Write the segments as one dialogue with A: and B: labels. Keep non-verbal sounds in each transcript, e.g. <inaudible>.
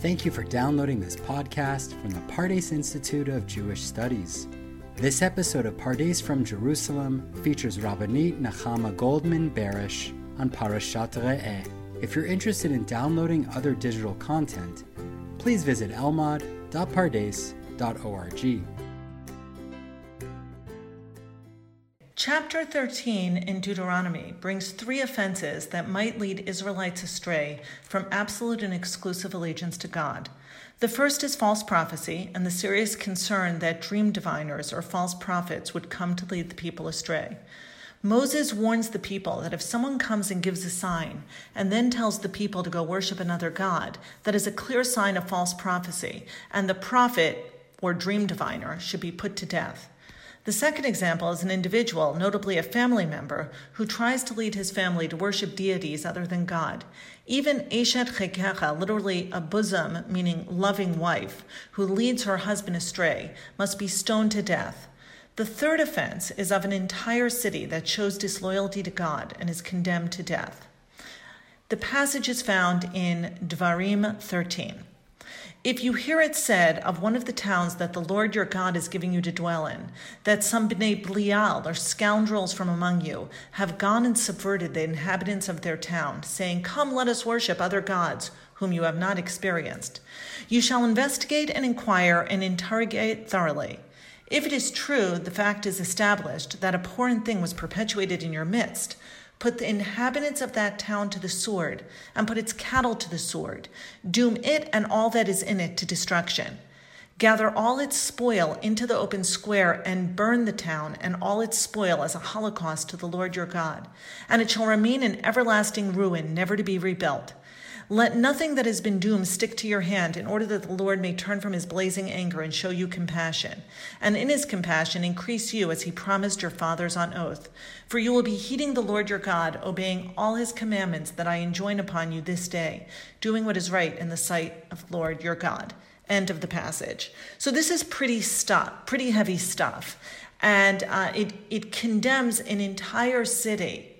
A: Thank you for downloading this podcast from the Pardes Institute of Jewish Studies. This episode of Pardes from Jerusalem features Rabbanit Nachama Goldman Barish on Parashat Re'eh. If you're interested in downloading other digital content, please visit elmad.pardes.org.
B: Chapter 13 in Deuteronomy brings three offenses that might lead Israelites astray from absolute and exclusive allegiance to God. The first is false prophecy and the serious concern that dream diviners or false prophets would come to lead the people astray. Moses warns the people that if someone comes and gives a sign and then tells the people to go worship another God, that is a clear sign of false prophecy, and the prophet or dream diviner should be put to death. The second example is an individual, notably a family member, who tries to lead his family to worship deities other than God. Even Eshet Chekecha, literally a bosom, meaning loving wife, who leads her husband astray, must be stoned to death. The third offense is of an entire city that shows disloyalty to God and is condemned to death. The passage is found in Dvarim 13. If you hear it said of one of the towns that the Lord your God is giving you to dwell in, that some Bnei or scoundrels from among you have gone and subverted the inhabitants of their town, saying, Come, let us worship other gods whom you have not experienced, you shall investigate and inquire and interrogate thoroughly. If it is true, the fact is established that abhorrent thing was perpetuated in your midst, Put the inhabitants of that town to the sword, and put its cattle to the sword. Doom it and all that is in it to destruction. Gather all its spoil into the open square, and burn the town and all its spoil as a holocaust to the Lord your God. And it shall remain an everlasting ruin, never to be rebuilt. Let nothing that has been doomed stick to your hand, in order that the Lord may turn from his blazing anger and show you compassion, and in his compassion increase you as he promised your fathers on oath. For you will be heeding the Lord your God, obeying all his commandments that I enjoin upon you this day, doing what is right in the sight of the Lord your God. End of the passage. So this is pretty stuff, pretty heavy stuff, and uh, it it condemns an entire city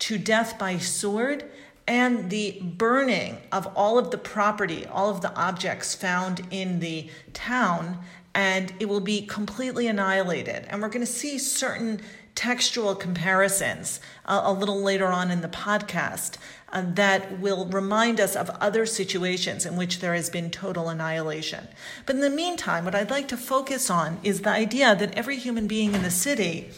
B: to death by sword and the burning of all of the property, all of the objects found in the town, and it will be completely annihilated. And we're going to see certain textual comparisons uh, a little later on in the podcast uh, that will remind us of other situations in which there has been total annihilation. But in the meantime, what I'd like to focus on is the idea that every human being in the city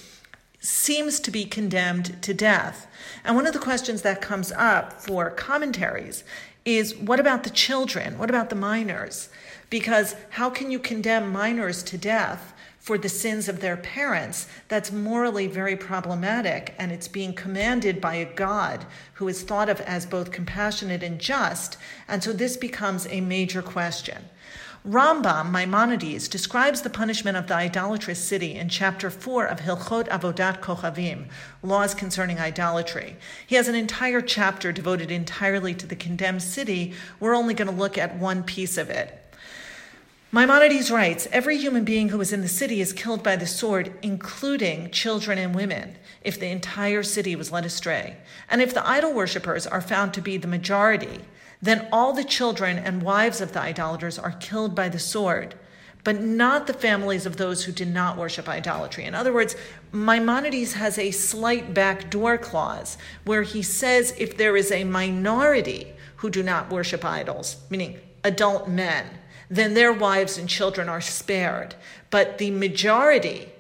B: seems to be condemned to death. And one of the questions that comes up for commentaries is what about the children? What about the minors? Because how can you condemn minors to death for the sins of their parents? That's morally very problematic, and it's being commanded by a God who is thought of as both compassionate and just. And so this becomes a major question. Rambam Maimonides describes the punishment of the idolatrous city in chapter 4 of Hilchot Avodat Kochavim, Laws Concerning Idolatry. He has an entire chapter devoted entirely to the condemned city. We're only going to look at one piece of it. Maimonides writes Every human being who is in the city is killed by the sword, including children and women, if the entire city was led astray. And if the idol worshippers are found to be the majority, then all the children and wives of the idolaters are killed by the sword, but not the families of those who did not worship idolatry. In other words, Maimonides has a slight backdoor clause where he says if there is a minority who do not worship idols, meaning adult men, then their wives and children are spared. But the majority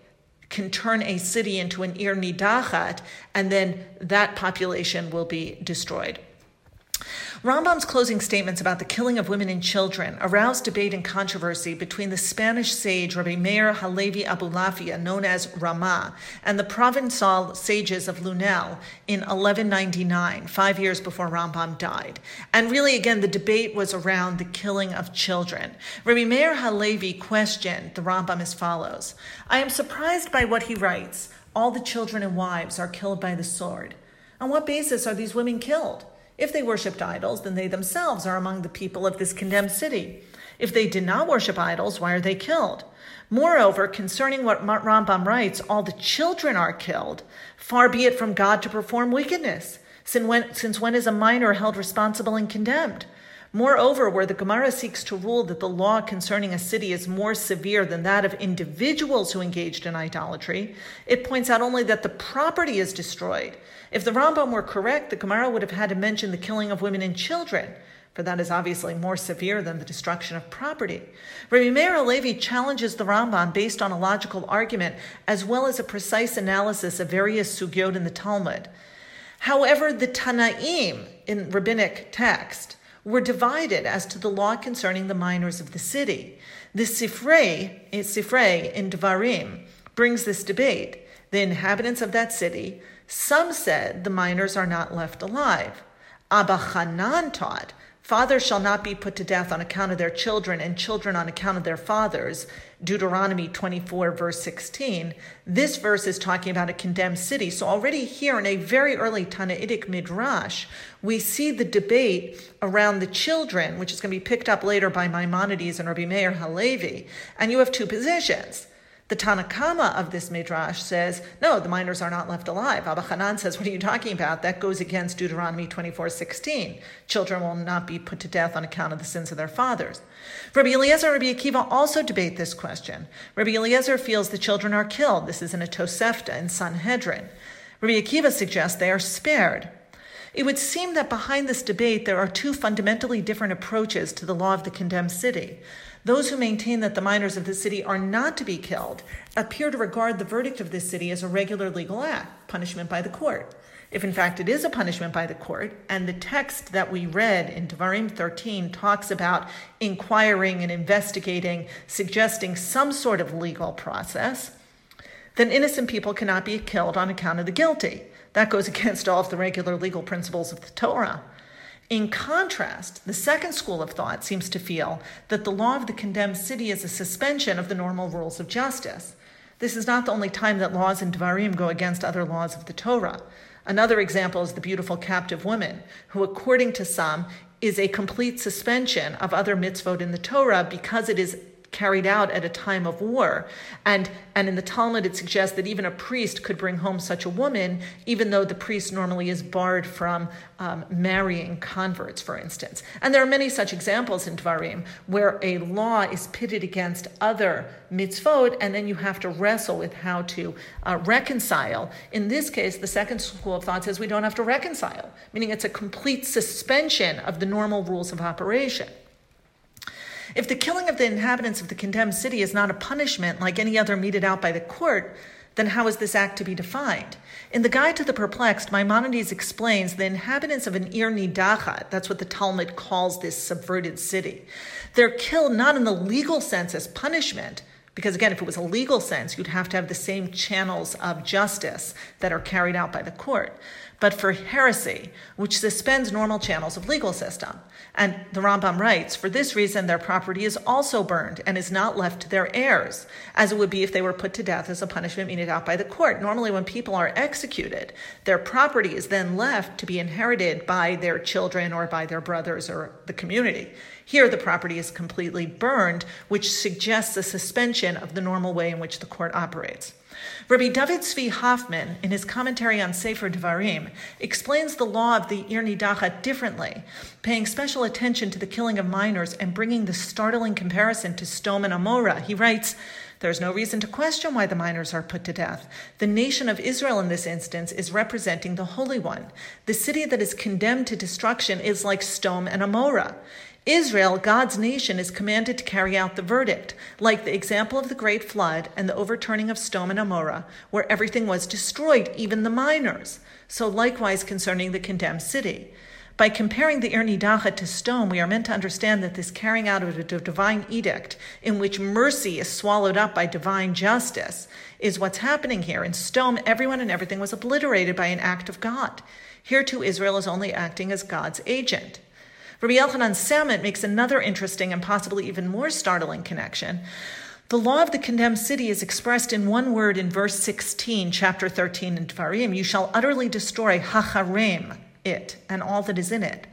B: can turn a city into an ir nidachat, and then that population will be destroyed. Rambam's closing statements about the killing of women and children aroused debate and controversy between the Spanish sage Rabbi Meir Halevi Abulafia, known as Rama, and the Provençal sages of Lunel in 1199, five years before Rambam died. And really, again, the debate was around the killing of children. Rabbi Meir Halevi questioned the Rambam as follows I am surprised by what he writes. All the children and wives are killed by the sword. On what basis are these women killed? If they worshipped idols, then they themselves are among the people of this condemned city. If they did not worship idols, why are they killed? Moreover, concerning what Rambam writes, all the children are killed. Far be it from God to perform wickedness. Since when, since when is a minor held responsible and condemned? Moreover, where the Gemara seeks to rule that the law concerning a city is more severe than that of individuals who engaged in idolatry, it points out only that the property is destroyed. If the Rambam were correct, the Gemara would have had to mention the killing of women and children, for that is obviously more severe than the destruction of property. Rabbi Meir Halevi challenges the Rambam based on a logical argument as well as a precise analysis of various sugyot in the Talmud. However, the Tanaim in rabbinic text were divided as to the law concerning the minors of the city. The Sifrei, eh, Sifrei in Devarim brings this debate. The inhabitants of that city, some said the minors are not left alive. Abba Hanan taught Fathers shall not be put to death on account of their children, and children on account of their fathers. Deuteronomy 24, verse 16. This verse is talking about a condemned city. So, already here in a very early Tannaitic midrash, we see the debate around the children, which is going to be picked up later by Maimonides and Rabbi Meir Halevi. And you have two positions. The Tanna Kamma of this midrash says, no, the minors are not left alive. Abba Hanan says, what are you talking about? That goes against Deuteronomy 24, 16. Children will not be put to death on account of the sins of their fathers. Rabbi Eliezer and Rabbi Akiva also debate this question. Rabbi Eliezer feels the children are killed. This is in a Tosefta in Sanhedrin. Rabbi Akiva suggests they are spared. It would seem that behind this debate there are two fundamentally different approaches to the law of the condemned city. Those who maintain that the minors of the city are not to be killed appear to regard the verdict of this city as a regular legal act, punishment by the court. If in fact it is a punishment by the court, and the text that we read in Devarim 13 talks about inquiring and investigating, suggesting some sort of legal process, then innocent people cannot be killed on account of the guilty. That goes <laughs> against all of the regular legal principles of the Torah. In contrast, the second school of thought seems to feel that the law of the condemned city is a suspension of the normal rules of justice. This is not the only time that laws in Dvarim go against other laws of the Torah. Another example is the beautiful captive woman, who, according to some, is a complete suspension of other mitzvot in the Torah because it is carried out at a time of war. And, and in the Talmud, it suggests that even a priest could bring home such a woman, even though the priest normally is barred from um, marrying converts, for instance. And there are many such examples in Dvarim where a law is pitted against other mitzvot, and then you have to wrestle with how to uh, reconcile. In this case, the second school of thought says we don't have to reconcile, meaning it's a complete suspension of the normal rules of operation. If the killing of the inhabitants of the condemned city is not a punishment like any other meted out by the court, then how is this act to be defined? In the Guide to the Perplexed, Maimonides explains the inhabitants of an Ir Nidachat, that's what the Talmud calls this subverted city, they're killed not in the legal sense as punishment, because again, if it was a legal sense, you'd have to have the same channels of justice that are carried out by the court but for heresy, which suspends normal channels of legal system. And the Rambam writes, for this reason, their property is also burned and is not left to their heirs, as it would be if they were put to death as a punishment meted out by the court. Normally, when people are executed, their property is then left to be inherited by their children or by their brothers or the community. Here, the property is completely burned, which suggests a suspension of the normal way in which the court operates. Rabbi David Zvi Hoffman, in his commentary on Sefer Devarim, explains the law of the Ir Nidachat differently, paying special attention to the killing of minors and bringing the startling comparison to Sdom and Amora. He writes, there's no reason to question why the minors are put to death. The nation of Israel in this instance is representing the Holy One. The city that is condemned to destruction is like Sdom and Amorah. Israel, God's nation, is commanded to carry out the verdict, like the example of the great flood and the overturning of Sdom and Amorah, where everything was destroyed, even the minors. So likewise concerning the condemned city. By comparing the Ir to Sdom, we are meant to understand that this carrying out of a divine edict, in which mercy is swallowed up by divine justice, is what's happening here. In Sdom, everyone and everything was obliterated by an act of God. Here, too, Israel is only acting as God's agent. Rabbi Elchanan Samet makes another interesting and possibly even more startling connection. The law of the condemned city is expressed in one word in verse 16, chapter 13 in Dvarim. You shall utterly destroy Hacharem, it, and all that is in it.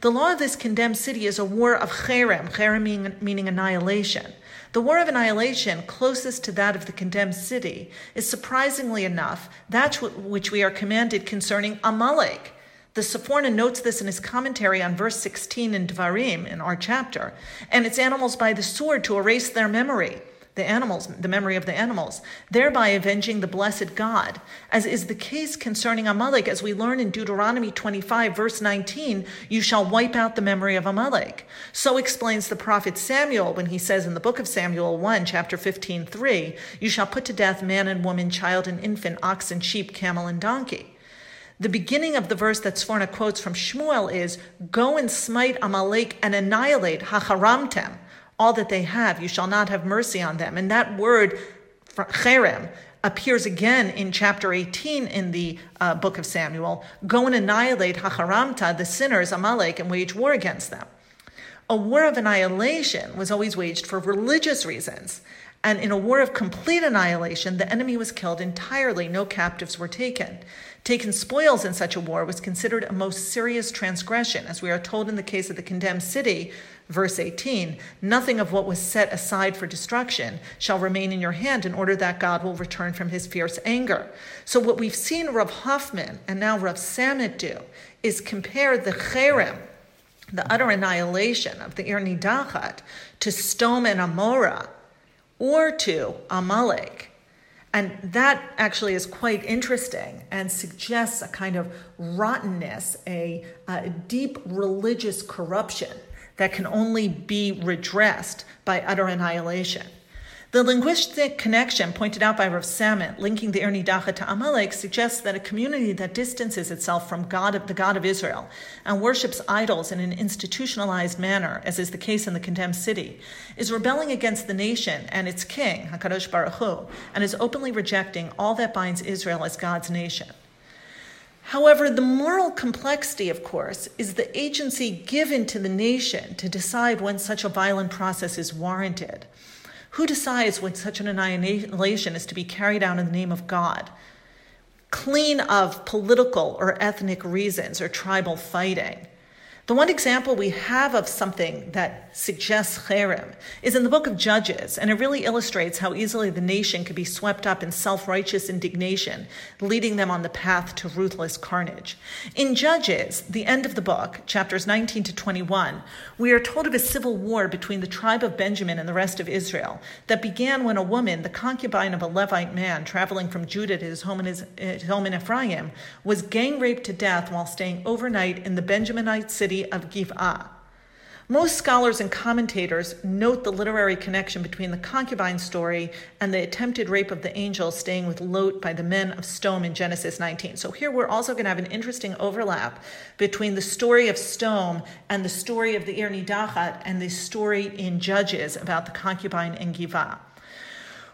B: The law of this condemned city is a war of cherem, cherem meaning, meaning annihilation. The war of annihilation, closest to that of the condemned city, is surprisingly enough that which we are commanded concerning Amalek, The Sforno notes this in his commentary on verse 16 in Dvarim in our chapter, and its animals by the sword to erase their memory the animals, the memory of the animals, thereby avenging the blessed God, as is the case concerning Amalek, as we learn in Deuteronomy 25, verse 19, you shall wipe out the memory of Amalek. So explains the prophet Samuel when he says in the book of Samuel 1, chapter 15, 3, you shall put to death man and woman, child and infant, ox and sheep, camel and donkey. The beginning of the verse that Sforno quotes from Shmuel is, Go and smite Amalek and annihilate Hacharamtem all that they have. You shall not have mercy on them. And that word, cherem, appears again in chapter 18 in the uh, book of Samuel. Go and annihilate Hacharamta, the sinners, Amalek, and wage war against them. A war of annihilation was always waged for religious reasons. And in a war of complete annihilation, the enemy was killed entirely. No captives were taken. Taken spoils in such a war was considered a most serious transgression, as we are told in the case of the condemned city, verse 18 Nothing of what was set aside for destruction shall remain in your hand in order that God will return from his fierce anger. So, what we've seen Rav Hoffman and now Rav Samet do is compare the cherem, the utter annihilation of the Ir Nidachat, to Sdom and Amorah, or to Amalek. And that actually is quite interesting and suggests a kind of rottenness, a, a deep religious corruption that can only be redressed by utter annihilation. The linguistic connection pointed out by Rav Samet, linking the Ir Nidachat to Amalek, suggests that a community that distances itself from God, the God of Israel, and worships idols in an institutionalized manner, as is the case in the condemned city, is rebelling against the nation and its king, Hakadosh Baruch Hu, and is openly rejecting all that binds Israel as God's nation. However, the moral complexity, of course, is the agency given to the nation to decide when such a violent process is warranted. Who decides when such an annihilation is to be carried out in the name of God? Clean of political or ethnic reasons or tribal fighting. The one example we have of something that suggests cherem is in the book of Judges, and it really illustrates how easily the nation could be swept up in self righteous indignation, leading them on the path to ruthless carnage. In Judges, the end of the book, chapters 19 to 21, we are told of a civil war between the tribe of Benjamin and the rest of Israel that began when a woman, the concubine of a Levite man traveling from Judah to his home in, his, his home in Ephraim, was gang raped to death while staying overnight in the Benjaminite city of Giv'ah. Most scholars and commentators note the literary connection between the concubine story and the attempted rape of the angel staying with Lot by the men of Sdom in Genesis 19. So here we're also going to have an interesting overlap between the story of Sdom and the story of the Ir Nidachat and the story in Judges about the concubine in Giv'ah.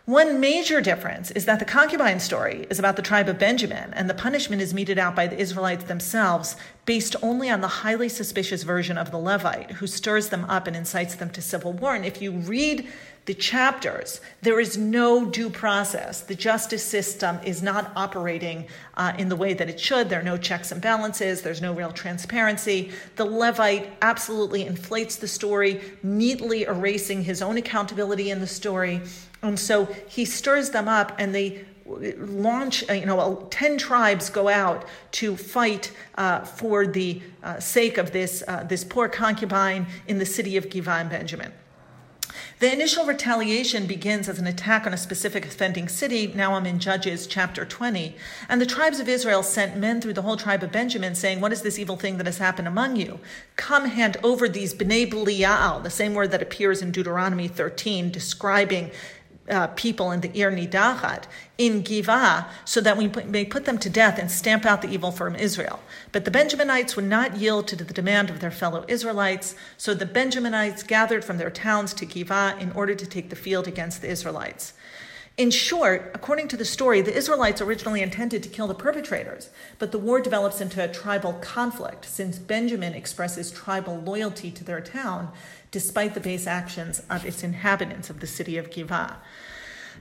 B: One major difference is that the concubine story is about the tribe of Benjamin, and the punishment is meted out by the Israelites themselves based only on the highly suspicious version of the Levite, who stirs them up and incites them to civil war. And if you read the chapters, there is no due process. The justice system is not operating uh, in the way that it should. There are no checks and balances. There's no real transparency. The Levite absolutely inflates the story, neatly erasing his own accountability in the story. And so he stirs them up and they launch, uh, you know, 10 tribes go out to fight uh, for the uh, sake of this, uh, this poor concubine in the city of Giv'ah and Benjamin. The initial retaliation begins as an attack on a specific offending city. Now I'm in Judges chapter 20. And the tribes of Israel sent men through the whole tribe of Benjamin, saying, What is this evil thing that has happened among you? Come hand over these Bnei Belial, the same word that appears in Deuteronomy 13, describing uh, people in the Ir Nidachat in Givah, so that we may put them to death and stamp out the evil from Israel. But the Benjaminites would not yield to the demand of their fellow Israelites, so the Benjaminites gathered from their towns to Givah in order to take the field against the Israelites. In short, according to the story, the Israelites originally intended to kill the perpetrators, but the war develops into a tribal conflict since Benjamin expresses tribal loyalty to their town despite the base actions of its inhabitants of the city of Givah.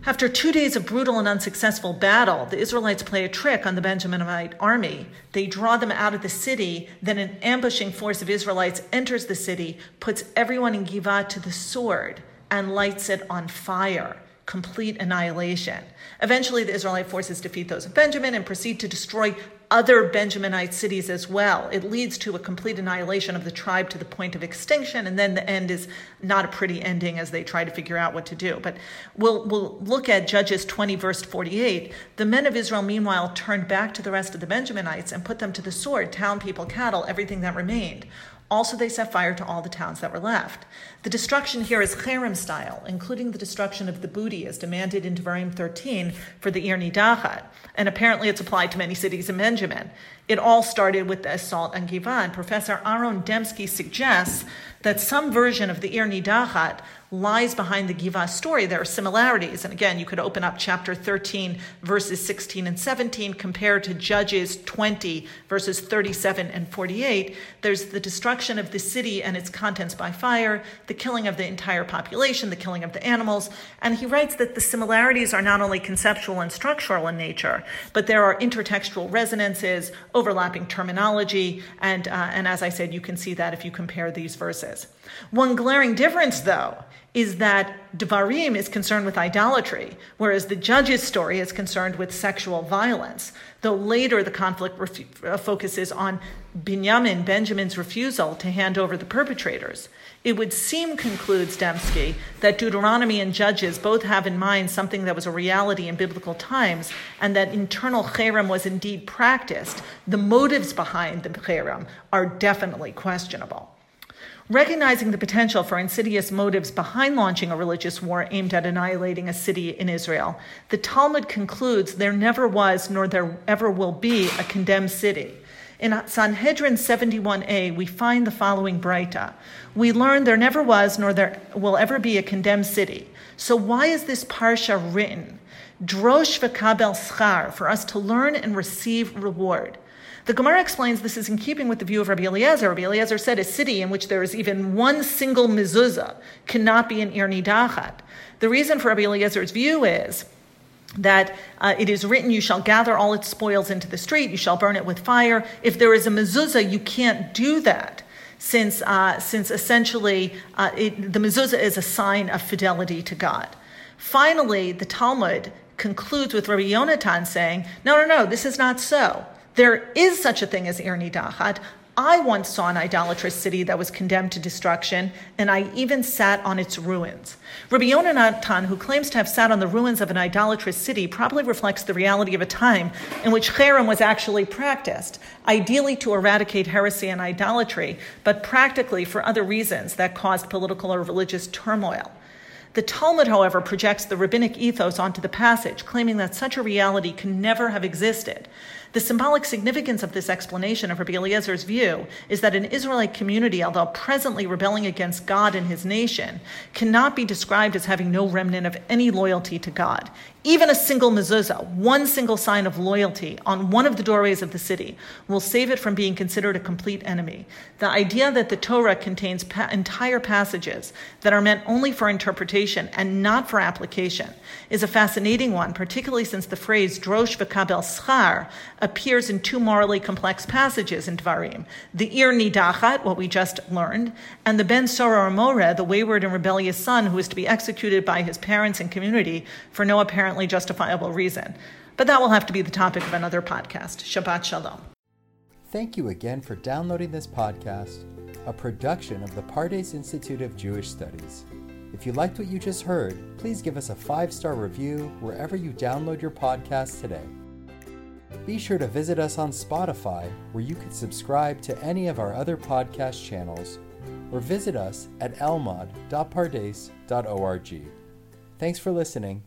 B: After two days of brutal and unsuccessful battle, the Israelites play a trick on the Benjaminite army. They draw them out of the city, then an ambushing force of Israelites enters the city, puts everyone in Givah to the sword, and lights it on fire complete annihilation. Eventually, the Israelite forces defeat those of Benjamin and proceed to destroy other Benjaminite cities as well. It leads to a complete annihilation of the tribe to the point of extinction, and then the end is not a pretty ending as they try to figure out what to do. But we'll, we'll look at Judges 20, verse 48. The men of Israel, meanwhile, turned back to the rest of the Benjaminites and put them to the sword, town people, cattle, everything that remained. Also, they set fire to all the towns that were left. The destruction here is cherem style, including the destruction of the booty as demanded in Devarim 13 for the Ir Nidachat. And apparently it's applied to many cities in Benjamin. It all started with the assault on Givah. Professor Aaron Dembski suggests that some version of the Ir Nidachat lies behind the Giva story. There are similarities. And again, you could open up chapter 13, verses 16 and 17, compared to Judges 20, verses 37 and 48. There's the destruction of the city and its contents by fire, the killing of the entire population, the killing of the animals. And he writes that the similarities are not only conceptual and structural in nature, but there are intertextual resonances, overlapping terminology, and, uh, and as I said, you can see that if you compare these verses. One glaring difference, though, is that Devarim is concerned with idolatry, whereas the judge's story is concerned with sexual violence, though later the conflict uh, focuses on Binyamin, Benjamin's refusal to hand over the perpetrators. It would seem, concludes Dembski, that Deuteronomy and Judges both have in mind something that was a reality in biblical times, and that internal cherem was indeed practiced. The motives behind the cherem are definitely questionable. Recognizing the potential for insidious motives behind launching a religious war aimed at annihilating a city in Israel, the Talmud concludes there never was nor there ever will be a condemned city. In Sanhedrin 71a, we find the following braita. We learn there never was nor there will ever be a condemned city. So why is this parsha written? Drosh v'kabel schar, for us to learn and receive reward. The Gemara explains this is in keeping with the view of Rabbi Eliezer. Rabbi Eliezer said a city in which there is even one single mezuzah cannot be an ir nidachat. The reason for Rabbi Eliezer's view is that uh, it is written, You shall gather all its spoils into the street, you shall burn it with fire. If there is a mezuzah, you can't do that. Since, uh, since essentially uh, it, the mezuzah is a sign of fidelity to God. Finally, the Talmud concludes with Rabbi Yonatan saying, No, no, no, this is not so. There is such a thing as Ir Nidachat. I once saw an idolatrous city that was condemned to destruction, and I even sat on its ruins. Rabbi Yonatan, who claims to have sat on the ruins of an idolatrous city, probably reflects the reality of a time in which cherem was actually practiced, ideally to eradicate heresy and idolatry, but practically for other reasons that caused political or religious turmoil. The Talmud, however, projects the rabbinic ethos onto the passage, claiming that such a reality can never have existed. The symbolic significance of this explanation of Rabbi Eliezer's view is that an Israelite community, although presently rebelling against God and his nation, cannot be described as having no remnant of any loyalty to God. Even a single mezuzah, one single sign of loyalty on one of the doorways of the city, will save it from being considered a complete enemy. The idea that the Torah contains pa- entire passages that are meant only for interpretation and not for application is a fascinating one, particularly since the phrase drosh v'kabel schar appears in two morally complex passages in Dvarim the Ir Nidachat, what we just learned, and the Ben Sorer More, the wayward and rebellious son who is to be executed by his parents and community for no apparently justifiable reason. But that will have to be the topic of another podcast. Shabbat Shalom.
A: Thank you again for downloading this podcast, a production of the Pardes Institute of Jewish Studies. If you liked what you just heard, please give us a five star review wherever you download your podcast today. Be sure to visit us on Spotify, where you can subscribe to any of our other podcast channels, or visit us at elmad.pardes.org. Thanks for listening